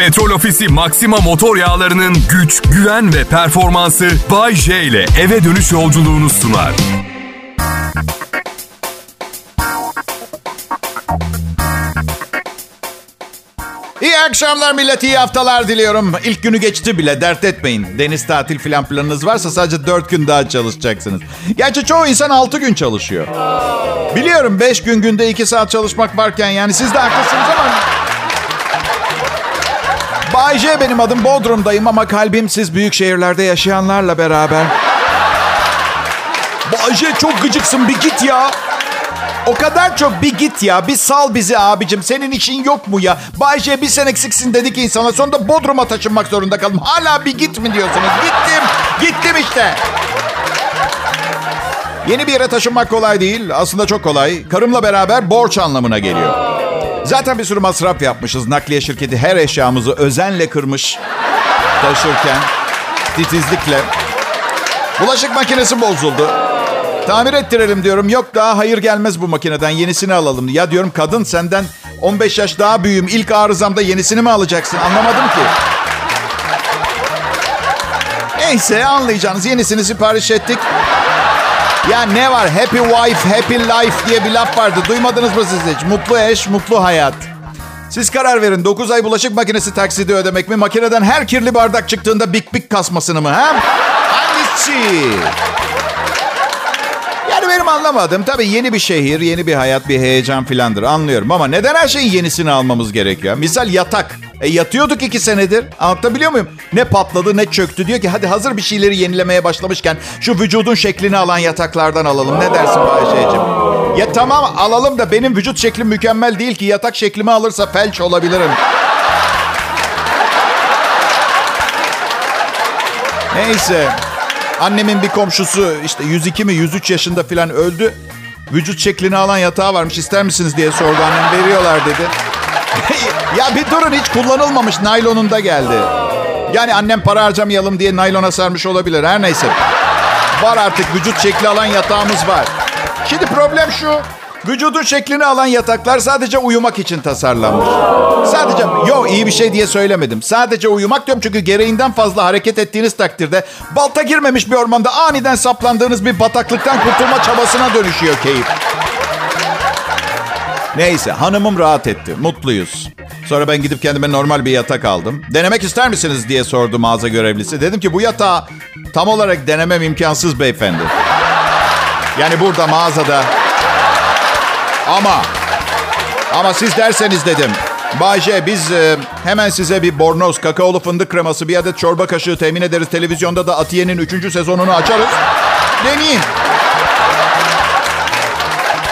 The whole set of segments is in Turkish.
Petrol Ofisi Maxima motor yağlarının güç, güven ve performansı Bay J ile eve dönüş yolculuğunu sunar. İyi akşamlar millet, iyi haftalar diliyorum. İlk günü geçti bile, dert etmeyin. Deniz tatil falan planınız varsa sadece 4 gün daha çalışacaksınız. Gerçi çoğu insan 6 gün çalışıyor. Biliyorum 5 gün günde 2 saat çalışmak varken yani siz de haklısınız ama... Bay J benim adım, Bodrum'dayım ama kalbim siz büyük şehirlerde yaşayanlarla beraber. Bay J çok gıcıksın bir git ya. O kadar çok bir git ya. Bir sal bizi abicim. Senin işin yok mu ya? Bayce bir sen eksiksin dedik insana. Sonunda Bodrum'a taşınmak zorunda kaldım. Hala bir git mi diyorsunuz? Gittim. Gittim işte. Yeni bir yere taşınmak kolay değil. Aslında çok kolay. Karımla beraber borç anlamına geliyor. Zaten bir sürü masraf yapmışız. Nakliye şirketi her eşyamızı özenle kırmış. Taşırken. Titizlikle. Bulaşık makinesi bozuldu. Tamir ettirelim diyorum. Yok daha hayır gelmez bu makineden. Yenisini alalım. Ya diyorum kadın senden 15 yaş daha büyüğüm. İlk arızamda yenisini mi alacaksın? Anlamadım ki. Neyse anlayacağınız yenisini sipariş ettik. Ya ne var? Happy wife, happy life diye bir laf vardı. Duymadınız mı siz hiç? Mutlu eş, mutlu hayat. Siz karar verin. 9 ay bulaşık makinesi taksidi ödemek mi? Makineden her kirli bardak çıktığında bik bik kasmasını mı? Ha? Hangisi? Yani benim anlamadım. Tabii yeni bir şehir, yeni bir hayat, bir heyecan filandır. Anlıyorum ama neden her şeyin yenisini almamız gerekiyor? Misal yatak. E yatıyorduk iki senedir. Anlatabiliyor muyum? Ne patladı ne çöktü. Diyor ki hadi hazır bir şeyleri yenilemeye başlamışken şu vücudun şeklini alan yataklardan alalım. Ne dersin Bayşe'cim? Ya tamam alalım da benim vücut şeklim mükemmel değil ki. Yatak şeklimi alırsa felç olabilirim. Neyse. Annemin bir komşusu işte 102 mi 103 yaşında falan öldü. Vücut şeklini alan yatağı varmış ister misiniz diye sordu annem veriyorlar dedi. ya bir durun hiç kullanılmamış naylonun da geldi. Yani annem para harcamayalım diye naylona sarmış olabilir her neyse. Var artık vücut şekli alan yatağımız var. Şimdi problem şu. Vücudun şeklini alan yataklar sadece uyumak için tasarlanmış. Sadece, yo iyi bir şey diye söylemedim. Sadece uyumak diyorum çünkü gereğinden fazla hareket ettiğiniz takdirde balta girmemiş bir ormanda aniden saplandığınız bir bataklıktan kurtulma çabasına dönüşüyor keyif. Neyse hanımım rahat etti. Mutluyuz. Sonra ben gidip kendime normal bir yatak aldım. Denemek ister misiniz diye sordu mağaza görevlisi. Dedim ki bu yatağı tam olarak denemem imkansız beyefendi. Yani burada mağazada ama ama siz derseniz dedim. Bayce biz e, hemen size bir bornoz, kakaolu fındık kreması, bir adet çorba kaşığı temin ederiz. Televizyonda da Atiye'nin 3. sezonunu açarız. Deneyin.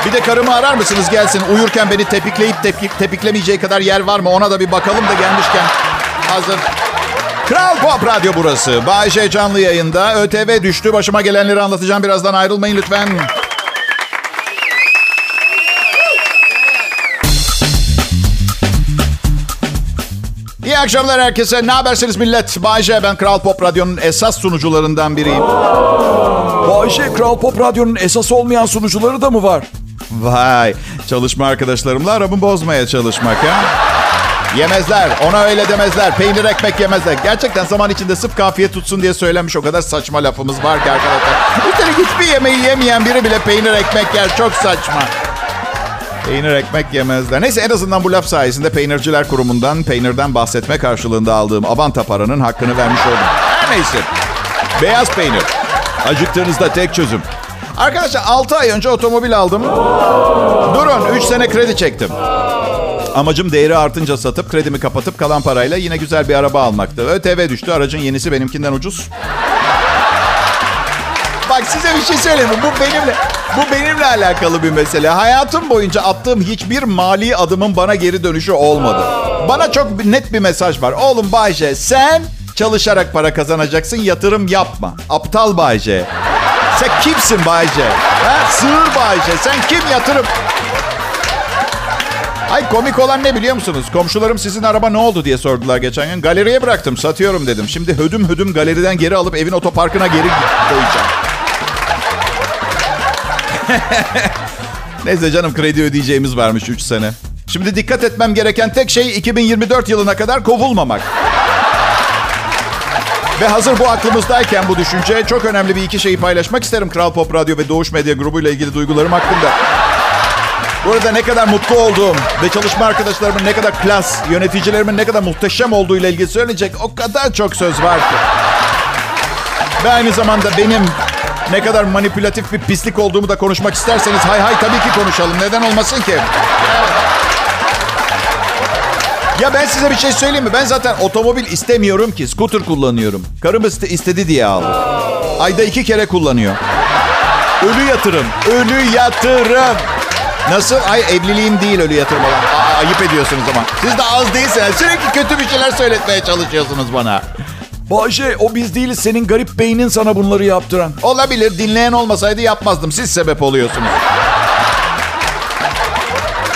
Bir de karımı arar mısınız gelsin? Uyurken beni tepikleyip tepik, tepiklemeyeceği kadar yer var mı? Ona da bir bakalım da gelmişken. Hazır. Kral Pop Radyo burası. Bayce canlı yayında. ÖTV düştü. Başıma gelenleri anlatacağım. Birazdan ayrılmayın lütfen. İyi akşamlar herkese. Ne habersiniz millet? Bayce ben Kral Pop Radyo'nun esas sunucularından biriyim. Bayşe Kral Pop Radyo'nun esas olmayan sunucuları da mı var? Vay, çalışma arkadaşlarımla aramı bozmaya çalışmak ha? Yemezler, ona öyle demezler. Peynir ekmek yemezler. Gerçekten zaman içinde sırf kafiye tutsun diye söylenmiş o kadar saçma lafımız var ki arkadaşlar. Üstelik hiçbir yemeği yemeyen biri bile peynir ekmek yer. Çok saçma. Peynir ekmek yemezler. Neyse en azından bu laf sayesinde Peynirciler Kurumu'ndan peynirden bahsetme karşılığında aldığım Avanta paranın hakkını vermiş oldum. Neyse. Beyaz peynir. Acıktığınızda tek çözüm. Arkadaşlar 6 ay önce otomobil aldım. Durun 3 sene kredi çektim. Amacım değeri artınca satıp kredimi kapatıp kalan parayla yine güzel bir araba almaktı. ÖTV düştü. Aracın yenisi benimkinden ucuz. Bak size bir şey söyleyeyim. Bu benimle bu benimle alakalı bir mesele. Hayatım boyunca attığım hiçbir mali adımın bana geri dönüşü olmadı. Bana çok net bir mesaj var. Oğlum Bayce sen çalışarak para kazanacaksın. Yatırım yapma. Aptal Bayce. Sen kimsin Bayce? Ha? Sığır Bayce. Sen kim yatırım? Ay komik olan ne biliyor musunuz? Komşularım sizin araba ne oldu diye sordular geçen gün. Galeriye bıraktım satıyorum dedim. Şimdi hödüm hödüm galeriden geri alıp evin otoparkına geri koyacağım. Neyse canım kredi ödeyeceğimiz varmış 3 sene. Şimdi dikkat etmem gereken tek şey 2024 yılına kadar kovulmamak. Ve hazır bu aklımızdayken bu düşünce çok önemli bir iki şeyi paylaşmak isterim. Kral Pop Radyo ve Doğuş Medya Grubu ile ilgili duygularım hakkında. Burada ne kadar mutlu olduğum ve çalışma arkadaşlarımın ne kadar klas, yöneticilerimin ne kadar muhteşem olduğu ile ilgili söyleyecek o kadar çok söz var ki. Ve aynı zamanda benim ne kadar manipülatif bir pislik olduğumu da konuşmak isterseniz hay hay tabii ki konuşalım. Neden olmasın ki? Ya ben size bir şey söyleyeyim mi? Ben zaten otomobil istemiyorum ki. Scooter kullanıyorum. Karım iste- istedi diye aldım. Ayda iki kere kullanıyor. Ölü yatırım. Ölü yatırım. Nasıl? Ay evliliğim değil ölü yatırım olan. Aa, ayıp ediyorsunuz ama. Siz de az değilsiniz. Sürekli kötü bir şeyler söyletmeye çalışıyorsunuz bana. Bayşe o biz değiliz senin garip beynin sana bunları yaptıran. Olabilir. Dinleyen olmasaydı yapmazdım. Siz sebep oluyorsunuz.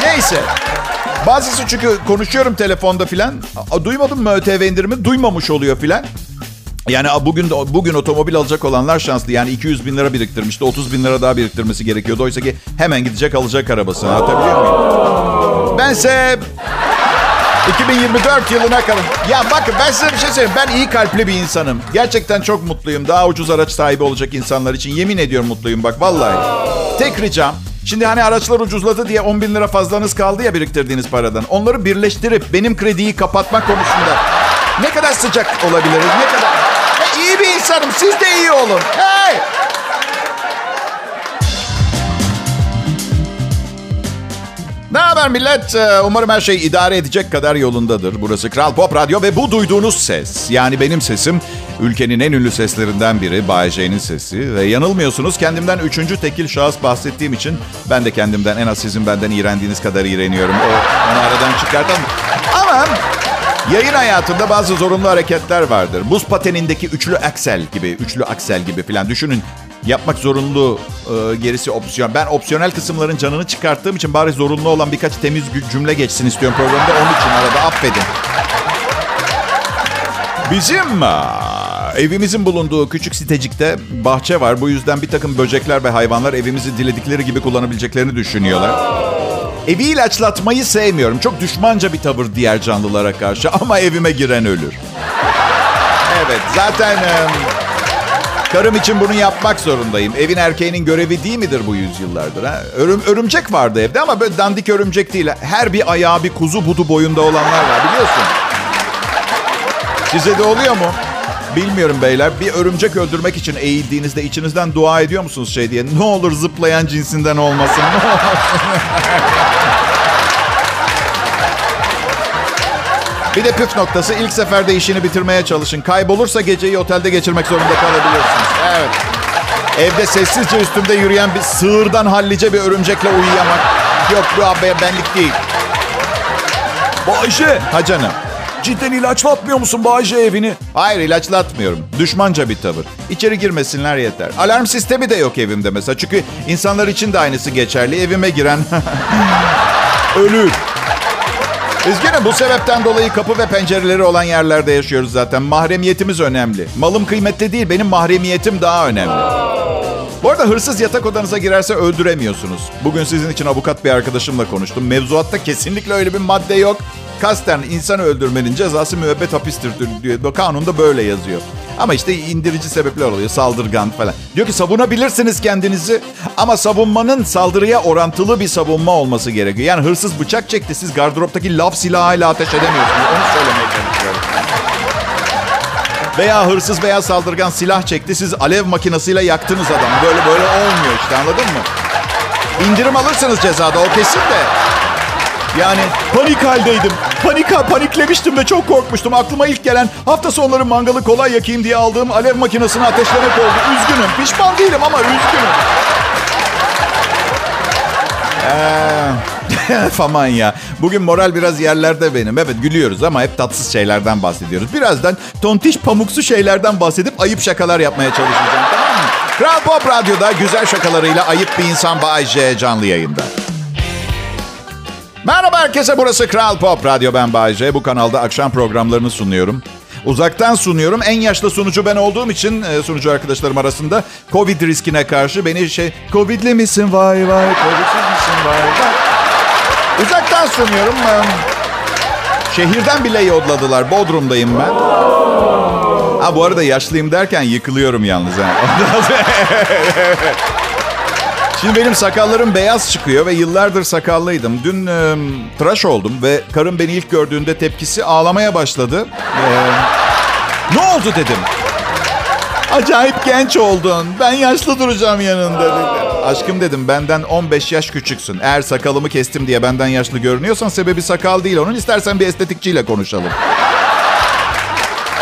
Neyse. Bazısı çünkü konuşuyorum telefonda filan. "Aa, Duymadın mı ÖTV indirimi? Duymamış oluyor filan. Yani bugün bugün otomobil alacak olanlar şanslı. Yani 200 bin lira biriktirmişti. 30 bin lira daha biriktirmesi gerekiyordu. Oysa ki hemen gidecek alacak arabasını. Anlatabiliyor muyum? Bense 2024 yılına kadar. Ya bakın ben size bir şey söyleyeyim. Ben iyi kalpli bir insanım. Gerçekten çok mutluyum. Daha ucuz araç sahibi olacak insanlar için. Yemin ediyorum mutluyum bak vallahi. Tek ricam. Şimdi hani araçlar ucuzladı diye 10 bin lira fazlanız kaldı ya biriktirdiğiniz paradan. Onları birleştirip benim krediyi kapatmak konusunda ne kadar sıcak olabiliriz? Ne kadar... Ya iyi bir insanım. Siz de iyi olun. Hey! Haber millet? Ee, Umarım her şey idare edecek kadar yolundadır. Burası Kral Pop Radyo ve bu duyduğunuz ses, yani benim sesim, ülkenin en ünlü seslerinden biri Bay J'nin sesi. Ve yanılmıyorsunuz kendimden üçüncü tekil şahıs bahsettiğim için ben de kendimden en az sizin benden iğrendiğiniz kadar iğreniyorum. O, onu aradan çıkartalım. Yayın hayatında bazı zorunlu hareketler vardır. Buz patenindeki üçlü aksel gibi, üçlü aksel gibi falan düşünün. Yapmak zorunlu, e, gerisi opsiyon. Ben opsiyonel kısımların canını çıkarttığım için bari zorunlu olan birkaç temiz cümle geçsin istiyorum programda. Onun için arada affedin. Bizim aa, evimizin bulunduğu küçük sitecikte bahçe var. Bu yüzden bir takım böcekler ve hayvanlar evimizi diledikleri gibi kullanabileceklerini düşünüyorlar. Evi ilaçlatmayı sevmiyorum. Çok düşmanca bir tavır diğer canlılara karşı ama evime giren ölür. Evet zaten karım için bunu yapmak zorundayım. Evin erkeğinin görevi değil midir bu yüzyıllardır? Ha? Örüm, örümcek vardı evde ama böyle dandik örümcek değil. Her bir ayağı bir kuzu budu boyunda olanlar var biliyorsun. Size de oluyor mu? Bilmiyorum beyler. Bir örümcek öldürmek için eğildiğinizde içinizden dua ediyor musunuz şey diye? Ne olur zıplayan cinsinden olmasın. Ne olur. Bir de püf noktası ilk seferde işini bitirmeye çalışın. Kaybolursa geceyi otelde geçirmek zorunda kalabilirsiniz. Evet. Evde sessizce üstümde yürüyen bir sığırdan hallice bir örümcekle uyuyamak. Yok bu abi benlik değil. Bayşe Ha canım. Cidden ilaçlatmıyor musun Bayşe evini? Hayır ilaçlatmıyorum. Düşmanca bir tavır. İçeri girmesinler yeter. Alarm sistemi de yok evimde mesela. Çünkü insanlar için de aynısı geçerli. Evime giren ölür. Üzgünüm bu sebepten dolayı kapı ve pencereleri olan yerlerde yaşıyoruz zaten. Mahremiyetimiz önemli. Malım kıymetli değil, benim mahremiyetim daha önemli. Bu arada hırsız yatak odanıza girerse öldüremiyorsunuz. Bugün sizin için avukat bir arkadaşımla konuştum. Mevzuatta kesinlikle öyle bir madde yok. Kasten insan öldürmenin cezası müebbet hapistir diyor. Kanunda böyle yazıyor. Ama işte indirici sebepler oluyor. Saldırgan falan. Diyor ki savunabilirsiniz kendinizi. Ama savunmanın saldırıya orantılı bir savunma olması gerekiyor. Yani hırsız bıçak çekti. Siz gardıroptaki laf silahıyla ateş edemiyorsunuz. Onu söylemeye çalışıyorum. Veya hırsız veya saldırgan silah çekti. Siz alev makinesiyle yaktınız adamı. Böyle böyle olmuyor işte anladın mı? İndirim alırsınız cezada o kesin de. Yani panik haldeydim. Panik, paniklemiştim ve çok korkmuştum. Aklıma ilk gelen hafta sonları mangalı kolay yakayım diye aldığım alev makinesini ateşlemek oldu. Üzgünüm. Pişman değilim ama üzgünüm. Ee, Aman ya. Bugün moral biraz yerlerde benim. Evet gülüyoruz ama hep tatsız şeylerden bahsediyoruz. Birazdan tontiş pamuksu şeylerden bahsedip ayıp şakalar yapmaya çalışacağım. Tamam mı? Kral Pop Radyo'da güzel şakalarıyla ayıp bir insan Bay J canlı yayında. Merhaba herkese burası Kral Pop Radyo ben Bay J. Bu kanalda akşam programlarını sunuyorum. Uzaktan sunuyorum. En yaşlı sunucu ben olduğum için e, sunucu arkadaşlarım arasında Covid riskine karşı beni şey... Covid'li misin vay vay, Covid'siz misin vay vay. Uzaktan sunuyorum. Şehirden bile yodladılar. Bodrum'dayım ben. Ha bu arada yaşlıyım derken yıkılıyorum yalnız. Ha. Şimdi benim sakallarım beyaz çıkıyor ve yıllardır sakallıydım. Dün e, tıraş oldum ve karım beni ilk gördüğünde tepkisi ağlamaya başladı. E, ne oldu dedim. Acayip genç oldun. Ben yaşlı duracağım yanında dedi. Aşkım dedim benden 15 yaş küçüksün. Eğer sakalımı kestim diye benden yaşlı görünüyorsan sebebi sakal değil onun. İstersen bir estetikçiyle konuşalım.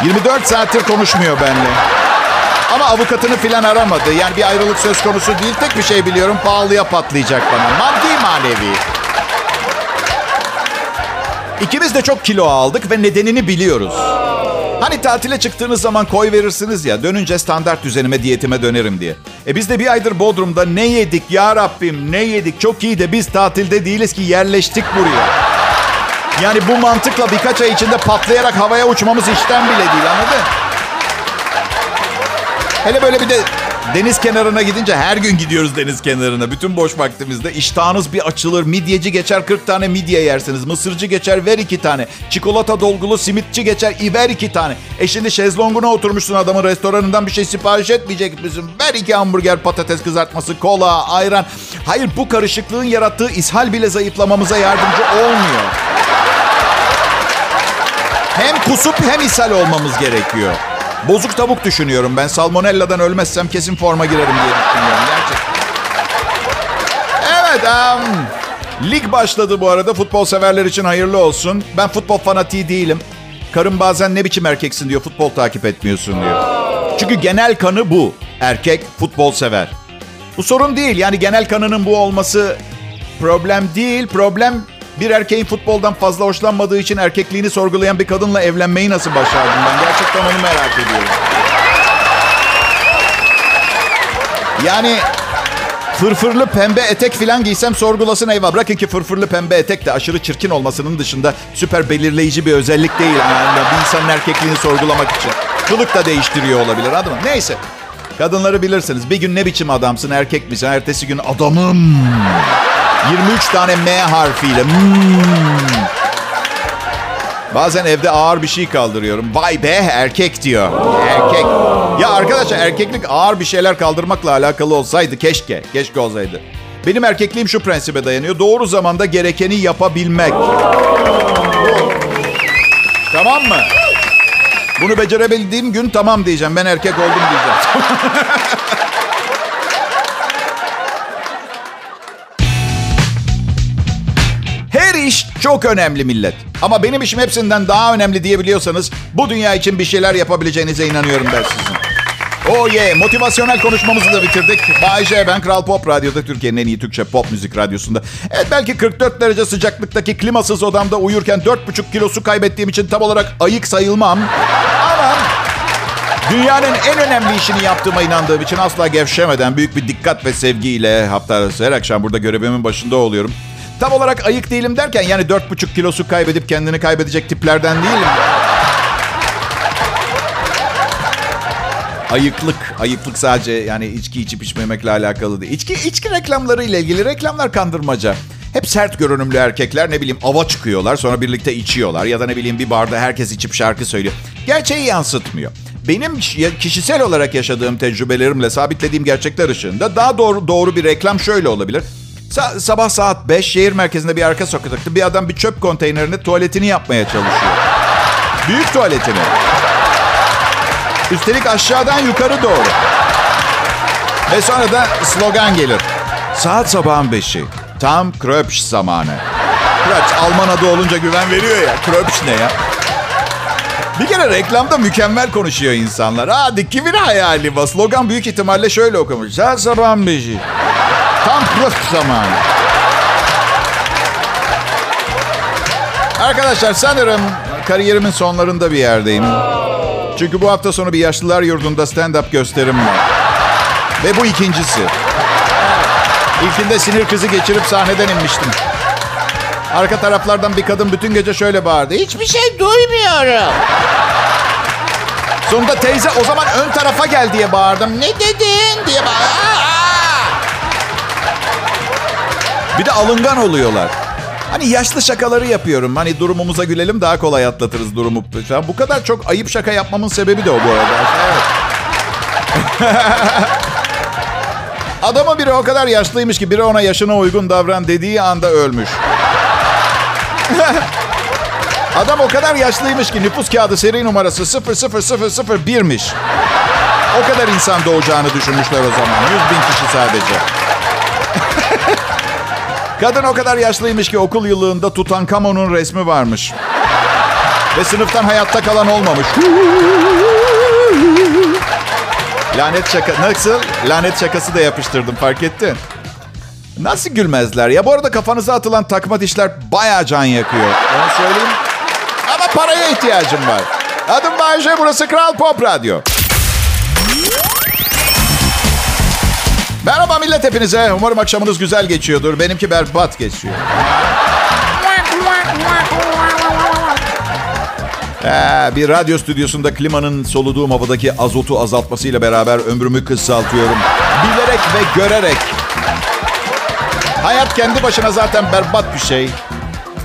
24 saattir konuşmuyor benimle. Ama avukatını filan aramadı. Yani bir ayrılık söz konusu değil. Tek bir şey biliyorum. Pahalıya patlayacak bana. Maddi manevi. İkimiz de çok kilo aldık ve nedenini biliyoruz. Hani tatile çıktığınız zaman koy verirsiniz ya. Dönünce standart düzenime, diyetime dönerim diye. E biz de bir aydır Bodrum'da ne yedik ya Rabbim ne yedik. Çok iyi de biz tatilde değiliz ki yerleştik buraya. Yani bu mantıkla birkaç ay içinde patlayarak havaya uçmamız işten bile değil anladın? Hele böyle bir de deniz kenarına gidince her gün gidiyoruz deniz kenarına. Bütün boş vaktimizde iştahınız bir açılır. Midyeci geçer 40 tane midye yersiniz. Mısırcı geçer ver iki tane. Çikolata dolgulu simitçi geçer ver iki tane. E şimdi şezlonguna oturmuşsun adamın restoranından bir şey sipariş etmeyecek misin? Ver iki hamburger, patates kızartması, kola, ayran. Hayır bu karışıklığın yarattığı ishal bile zayıflamamıza yardımcı olmuyor. Hem kusup hem ishal olmamız gerekiyor. Bozuk tavuk düşünüyorum ben. Salmonella'dan ölmezsem kesin forma girerim diye düşünüyorum. Gerçekten. Evet. Um, lig başladı bu arada. Futbol severler için hayırlı olsun. Ben futbol fanatiği değilim. Karım bazen ne biçim erkeksin diyor. Futbol takip etmiyorsun diyor. Çünkü genel kanı bu. Erkek futbol sever. Bu sorun değil. Yani genel kanının bu olması problem değil. Problem bir erkeğin futboldan fazla hoşlanmadığı için erkekliğini sorgulayan bir kadınla evlenmeyi nasıl başardım ben? Gerçekten onu merak ediyorum. Yani fırfırlı pembe etek falan giysem sorgulasın eyvah. Bırakın ki fırfırlı pembe etek de aşırı çirkin olmasının dışında süper belirleyici bir özellik değil. Yani bir insanın erkekliğini sorgulamak için. Kılık da değiştiriyor olabilir adamı. Neyse. Kadınları bilirsiniz. Bir gün ne biçim adamsın, erkek misin? Ertesi gün adamım. 23 tane M harfiyle. Hmm. Bazen evde ağır bir şey kaldırıyorum. Vay be erkek diyor. Erkek. Ya arkadaşlar erkeklik ağır bir şeyler kaldırmakla alakalı olsaydı keşke. Keşke olsaydı. Benim erkekliğim şu prensibe dayanıyor. Doğru zamanda gerekeni yapabilmek. Tamam mı? Bunu becerebildiğim gün tamam diyeceğim. Ben erkek oldum diyeceğim. çok önemli millet. Ama benim işim hepsinden daha önemli diyebiliyorsanız bu dünya için bir şeyler yapabileceğinize inanıyorum ben sizin. Oh yeah, motivasyonel konuşmamızı da bitirdik. Bay J, ben Kral Pop Radyo'da Türkiye'nin en iyi Türkçe pop müzik radyosunda. Evet belki 44 derece sıcaklıktaki klimasız odamda uyurken 4,5 kilo su kaybettiğim için tam olarak ayık sayılmam. Ama dünyanın en önemli işini yaptığıma inandığım için asla gevşemeden büyük bir dikkat ve sevgiyle hafta arası her akşam burada görevimin başında oluyorum. Tam olarak ayık değilim derken yani 4,5 kilosu kaybedip kendini kaybedecek tiplerden değilim. Ayıklık. Ayıklık sadece yani içki içip içmemekle alakalı değil. İçki, içki reklamları ile ilgili reklamlar kandırmaca. Hep sert görünümlü erkekler ne bileyim ava çıkıyorlar sonra birlikte içiyorlar. Ya da ne bileyim bir barda herkes içip şarkı söylüyor. Gerçeği yansıtmıyor. Benim kişisel olarak yaşadığım tecrübelerimle sabitlediğim gerçekler ışığında daha doğru, doğru bir reklam şöyle olabilir. Sa- sabah saat 5 şehir merkezinde bir arka sokakta bir adam bir çöp konteynerinde tuvaletini yapmaya çalışıyor. Büyük tuvaletini. Üstelik aşağıdan yukarı doğru. Ve sonra da slogan gelir. Saat sabahın beşi. Tam Kröpş zamanı. Kröpş Alman adı olunca güven veriyor ya. Kröpş ne ya? Bir kere reklamda mükemmel konuşuyor insanlar. Hadi kimin hayali var? Slogan büyük ihtimalle şöyle okumuş. Saat sabahın beşi. Tam Kröpş zamanı. Arkadaşlar sanırım kariyerimin sonlarında bir yerdeyim. Çünkü bu hafta sonu bir yaşlılar yurdunda stand-up gösterim var. Ve bu ikincisi. İlkinde sinir krizi geçirip sahneden inmiştim. Arka taraflardan bir kadın bütün gece şöyle bağırdı. Hiçbir şey duymuyorum. Sonunda teyze o zaman ön tarafa gel diye bağırdım. Ne dedin diye bağırdım. Bir de alıngan oluyorlar. Hani yaşlı şakaları yapıyorum. Hani durumumuza gülelim daha kolay atlatırız durumu. Bu kadar çok ayıp şaka yapmamın sebebi de o bu arada. Evet. Adama biri o kadar yaşlıymış ki biri ona yaşına uygun davran dediği anda ölmüş. Adam o kadar yaşlıymış ki nüfus kağıdı seri numarası 00001'miş. O kadar insan doğacağını düşünmüşler o zaman. 100 bin kişi sadece. Kadın o kadar yaşlıymış ki okul yıllığında Tutankamon'un resmi varmış. Ve sınıftan hayatta kalan olmamış. Lanet şaka. Nasıl? Lanet şakası da yapıştırdım fark ettin. Nasıl gülmezler ya? Bu arada kafanıza atılan takma dişler bayağı can yakıyor. Onu söyleyeyim. Ama paraya ihtiyacım var. Adım Bayece, burası Kral Pop Radyo. Merhaba millet hepinize. Umarım akşamınız güzel geçiyordur. Benimki berbat geçiyor. Ee, bir radyo stüdyosunda klimanın soluduğum havadaki azotu azaltmasıyla beraber ömrümü kısaltıyorum. Bilerek ve görerek. Hayat kendi başına zaten berbat bir şey.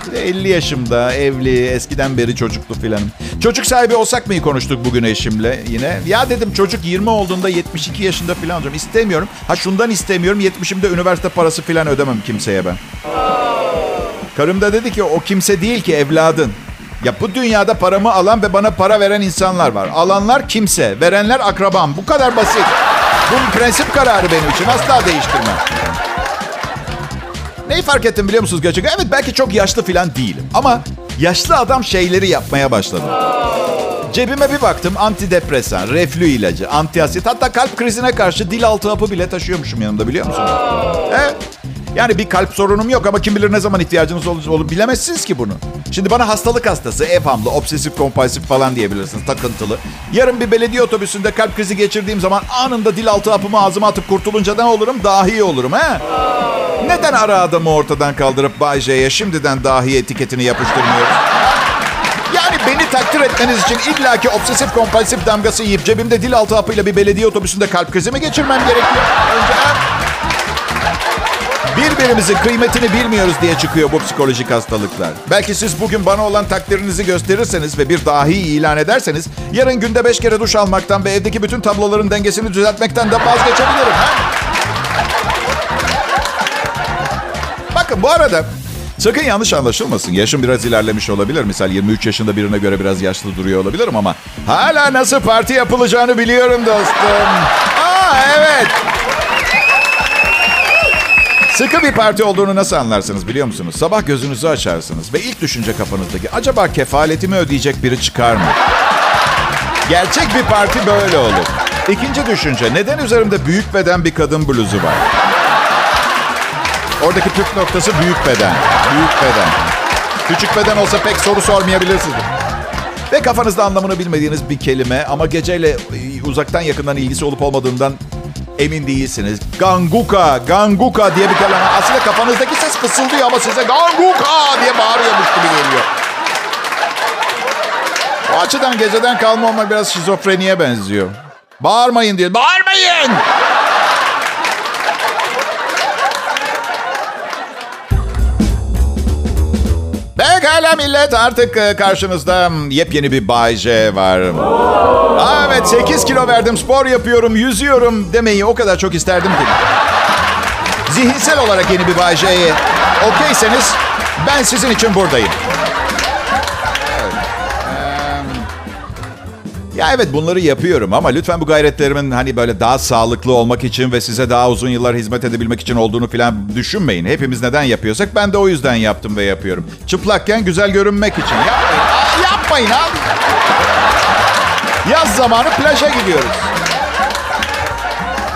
Bir de 50 yaşımda, evli, eskiden beri çocuklu filanım. Çocuk sahibi olsak mı konuştuk bugün eşimle yine. Ya dedim çocuk 20 olduğunda 72 yaşında filan olacağım. İstemiyorum. Ha şundan istemiyorum. 70'imde üniversite parası filan ödemem kimseye ben. Karım da dedi ki o kimse değil ki evladın. Ya bu dünyada paramı alan ve bana para veren insanlar var. Alanlar kimse, verenler akrabam. Bu kadar basit. Bu prensip kararı benim için. Asla değiştirmem. Neyi fark ettim biliyor musunuz gerçekten? Evet belki çok yaşlı falan değilim. Ama yaşlı adam şeyleri yapmaya başladım. Cebime bir baktım antidepresan, reflü ilacı, antiasit hatta kalp krizine karşı dil altı hapı bile taşıyormuşum yanımda biliyor musunuz? Evet. Yani bir kalp sorunum yok ama kim bilir ne zaman ihtiyacınız olur, olur bilemezsiniz ki bunu. Şimdi bana hastalık hastası, evhamlı, obsesif kompulsif falan diyebilirsiniz, takıntılı. Yarın bir belediye otobüsünde kalp krizi geçirdiğim zaman anında dil altı hapımı ağzıma atıp kurtulunca ne olurum? Dahi olurum he? Neden ara adamı ortadan kaldırıp Bay J'ye şimdiden dahi etiketini yapıştırmıyoruz? Yani beni takdir etmeniz için illaki obsesif kompulsif damgası yiyip cebimde dil altı hapıyla bir belediye otobüsünde kalp krizi mi geçirmem gerekiyor? Önce Birbirimizin kıymetini bilmiyoruz diye çıkıyor bu psikolojik hastalıklar. Belki siz bugün bana olan takdirinizi gösterirseniz ve bir dahi ilan ederseniz... ...yarın günde beş kere duş almaktan ve evdeki bütün tabloların dengesini düzeltmekten de vazgeçebilirim. Ha? Bakın bu arada sakın yanlış anlaşılmasın. Yaşım biraz ilerlemiş olabilir. Misal 23 yaşında birine göre biraz yaşlı duruyor olabilirim ama... ...hala nasıl parti yapılacağını biliyorum dostum. Aa evet. Sıkı bir parti olduğunu nasıl anlarsınız biliyor musunuz? Sabah gözünüzü açarsınız ve ilk düşünce kafanızdaki acaba kefaletimi ödeyecek biri çıkar mı? Gerçek bir parti böyle olur. İkinci düşünce neden üzerimde büyük beden bir kadın bluzu var? Oradaki püf noktası büyük beden. Büyük beden. Küçük beden olsa pek soru sormayabilirsiniz. Ve kafanızda anlamını bilmediğiniz bir kelime ama geceyle uzaktan yakından ilgisi olup olmadığından emin değilsiniz. Ganguka, ganguka diye bir kelime. Aslında kafanızdaki ses fısıldıyor ama size ganguka diye bağırıyormuş gibi geliyor. O açıdan geceden kalma olmak biraz şizofreniye benziyor. Bağırmayın diyor. Bağırmayın! Pekala millet artık e, karşınızda yepyeni bir Bay J var. Aa, evet 8 kilo verdim spor yapıyorum yüzüyorum demeyi o kadar çok isterdim ki. Zihinsel olarak yeni bir Bay J'ye okeyseniz ben sizin için buradayım. Ya evet bunları yapıyorum ama lütfen bu gayretlerimin hani böyle daha sağlıklı olmak için ve size daha uzun yıllar hizmet edebilmek için olduğunu falan düşünmeyin. Hepimiz neden yapıyorsak ben de o yüzden yaptım ve yapıyorum. Çıplakken güzel görünmek için. Yapmayın. Aa, yapmayın abi. Yaz zamanı plaja gidiyoruz.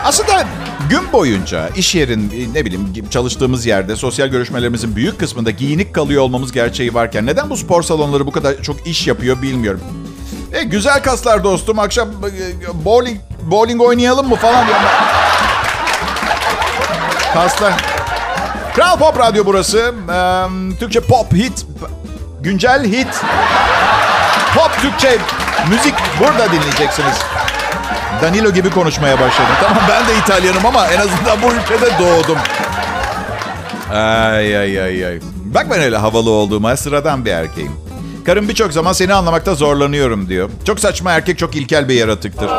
Aslında gün boyunca iş yerin ne bileyim çalıştığımız yerde sosyal görüşmelerimizin büyük kısmında giyinik kalıyor olmamız gerçeği varken neden bu spor salonları bu kadar çok iş yapıyor bilmiyorum. E, güzel kaslar dostum akşam e, bowling bowling oynayalım mı falan diyorum. Kaslar. Kral Pop Radyo burası. Ee, Türkçe pop hit. Güncel hit. Pop Türkçe müzik burada dinleyeceksiniz. Danilo gibi konuşmaya başladım. Tamam ben de İtalyanım ama en azından bu ülkede doğdum. Ay ay ay ay. Bak ben öyle havalı olduğuma sıradan bir erkeğim. Karım birçok zaman seni anlamakta zorlanıyorum diyor. Çok saçma erkek çok ilkel bir yaratıktır.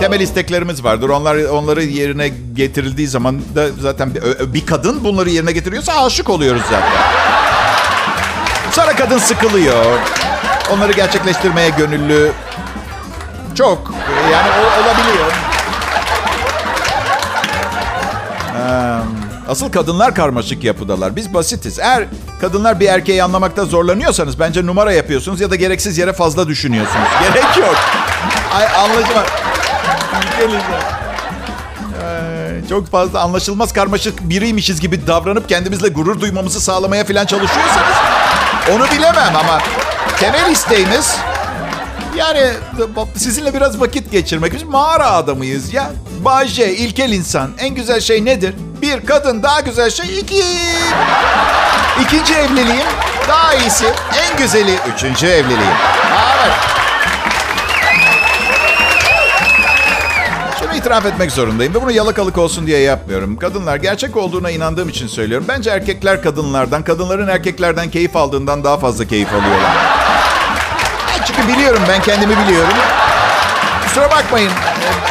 Temel isteklerimiz vardır. Onlar onları yerine getirildiği zaman da zaten bir, bir kadın bunları yerine getiriyorsa aşık oluyoruz zaten. Sonra kadın sıkılıyor. Onları gerçekleştirmeye gönüllü. Çok yani olabiliyor. Asıl kadınlar karmaşık yapıdalar. Biz basitiz. Eğer kadınlar bir erkeği anlamakta zorlanıyorsanız bence numara yapıyorsunuz ya da gereksiz yere fazla düşünüyorsunuz. Gerek yok. Ay anlaşılmaz. çok fazla anlaşılmaz karmaşık biriymişiz gibi davranıp kendimizle gurur duymamızı sağlamaya falan çalışıyorsanız onu bilemem ama temel isteğimiz yani sizinle biraz vakit geçirmek. Biz mağara adamıyız ya. Bahçe, ilkel insan. En güzel şey nedir? Bir kadın daha güzel şey iki. İkinci evliliğim daha iyisi. En güzeli üçüncü evliliğim. Evet. Şunu itiraf etmek zorundayım ve bunu yalakalık olsun diye yapmıyorum. Kadınlar gerçek olduğuna inandığım için söylüyorum. Bence erkekler kadınlardan, kadınların erkeklerden keyif aldığından daha fazla keyif alıyorlar. Çünkü biliyorum ben kendimi biliyorum. Kusura bakmayın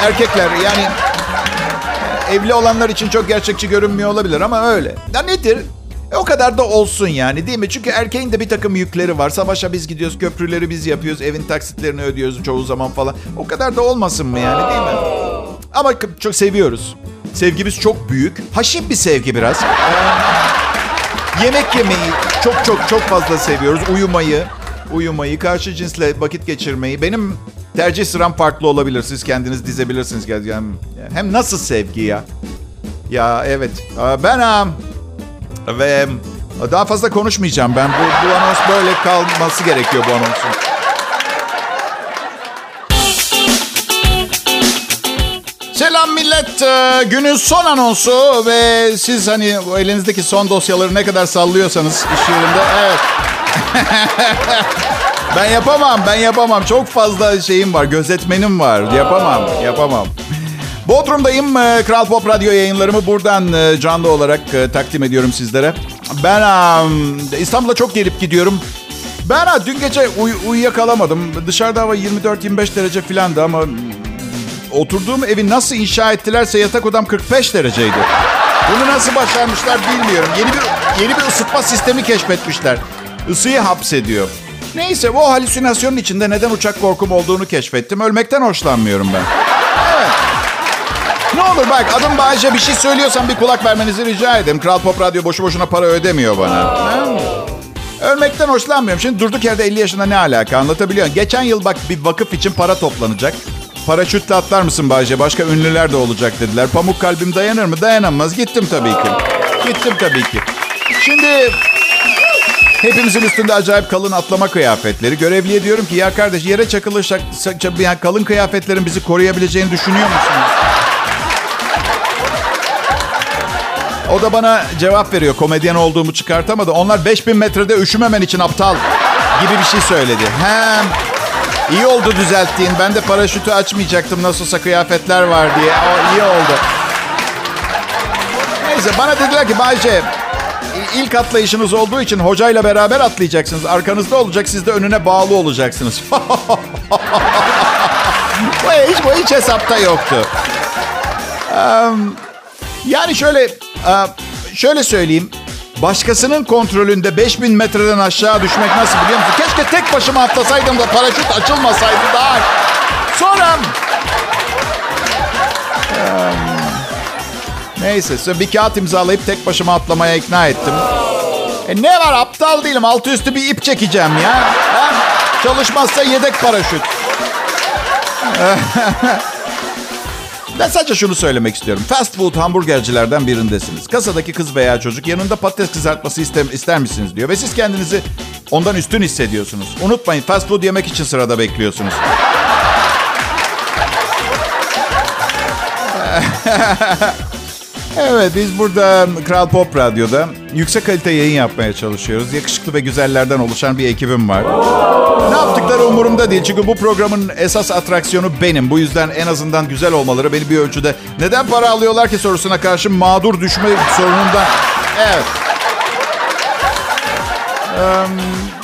erkekler yani evli olanlar için çok gerçekçi görünmüyor olabilir ama öyle. Ya nedir? E, o kadar da olsun yani değil mi? Çünkü erkeğin de bir takım yükleri var. Savaşa biz gidiyoruz, köprüleri biz yapıyoruz, evin taksitlerini ödüyoruz çoğu zaman falan. O kadar da olmasın mı yani değil mi? Ama çok seviyoruz. Sevgimiz çok büyük. Haşim bir sevgi biraz. Yemek yemeyi çok çok çok fazla seviyoruz. Uyumayı, uyumayı, karşı cinsle vakit geçirmeyi. Benim tercih sıram farklı olabilir. Siz kendiniz dizebilirsiniz. Yani hem nasıl sevgi ya? Ya evet. Ben ve daha fazla konuşmayacağım ben. Bu, bu anons böyle kalması gerekiyor bu anonsun. Selam millet. Ee, günün son anonsu ve siz hani elinizdeki son dosyaları ne kadar sallıyorsanız iş yerinde. Evet. ben yapamam, ben yapamam. Çok fazla şeyim var, gözetmenim var. Yapamam, yapamam. Bodrum'dayım. Ee, Kral Pop Radyo yayınlarımı buradan e, canlı olarak e, takdim ediyorum sizlere. Ben İstanbul'a çok gelip gidiyorum. Ben dün gece uy- uyuyakalamadım. Dışarıda hava 24-25 derece filandı ama oturduğum evi nasıl inşa ettilerse yatak odam 45 dereceydi. Bunu nasıl başarmışlar bilmiyorum. Yeni bir yeni bir ısıtma sistemi keşfetmişler. Isıyı hapsediyor. Neyse o halüsinasyonun içinde neden uçak korkum olduğunu keşfettim. Ölmekten hoşlanmıyorum ben. Evet. Ne olur bak adım Bayce bir şey söylüyorsan bir kulak vermenizi rica ederim. Kral Pop Radyo boşu boşuna para ödemiyor bana. Ölmekten hoşlanmıyorum. Şimdi durduk yerde 50 yaşında ne alaka anlatabiliyor Geçen yıl bak bir vakıf için para toplanacak. Paraşütle atlar mısın Bayce? Başka ünlüler de olacak dediler. Pamuk kalbim dayanır mı? Dayanamaz. Gittim tabii ki. Gittim tabii ki. Şimdi Hepimizin üstünde acayip kalın atlama kıyafetleri. Görevliye diyorum ki ya kardeş yere çakılırsak yani kalın kıyafetlerin bizi koruyabileceğini düşünüyor musunuz? O da bana cevap veriyor. Komedyen olduğumu çıkartamadı. Onlar 5000 metrede üşümemen için aptal gibi bir şey söyledi. Hem iyi oldu düzelttiğin. Ben de paraşütü açmayacaktım nasılsa kıyafetler var diye. O iyi oldu. Neyse bana dediler ki Bayce ilk atlayışınız olduğu için hocayla beraber atlayacaksınız. Arkanızda olacak, siz de önüne bağlı olacaksınız. bu hiç, bu hiç hesapta yoktu. Um, yani şöyle, uh, şöyle söyleyeyim. Başkasının kontrolünde 5000 metreden aşağı düşmek nasıl biliyor musun? Keşke tek başıma atlasaydım da paraşüt açılmasaydı daha. Sonra... Um, Neyse bir kağıt imzalayıp tek başıma atlamaya ikna ettim. E ne var aptal değilim. Altı üstü bir ip çekeceğim ya. Ha? Çalışmazsa yedek paraşüt. ben sadece şunu söylemek istiyorum. Fast food hamburgercilerden birindesiniz. Kasadaki kız veya çocuk yanında patates kızartması ister, ister misiniz diyor. Ve siz kendinizi ondan üstün hissediyorsunuz. Unutmayın fast food yemek için sırada bekliyorsunuz. Evet biz burada Kral Pop Radyo'da yüksek kalite yayın yapmaya çalışıyoruz. Yakışıklı ve güzellerden oluşan bir ekibim var. Ne yaptıkları umurumda değil. Çünkü bu programın esas atraksiyonu benim. Bu yüzden en azından güzel olmaları beni bir ölçüde neden para alıyorlar ki sorusuna karşı mağdur düşme sorunundan... Evet.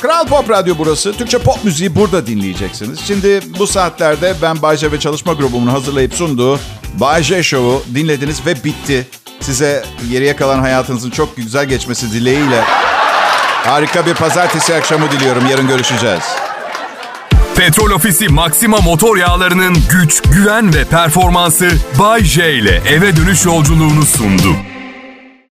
Kral Pop Radyo burası. Türkçe pop müziği burada dinleyeceksiniz. Şimdi bu saatlerde ben Bayce ve çalışma grubumun hazırlayıp sunduğu Bayce Show'u dinlediniz ve bitti. Size geriye kalan hayatınızın çok güzel geçmesi dileğiyle harika bir pazartesi akşamı diliyorum. Yarın görüşeceğiz. Petrol Ofisi Maxima motor yağlarının güç, güven ve performansı Bay J ile eve dönüş yolculuğunu sundu.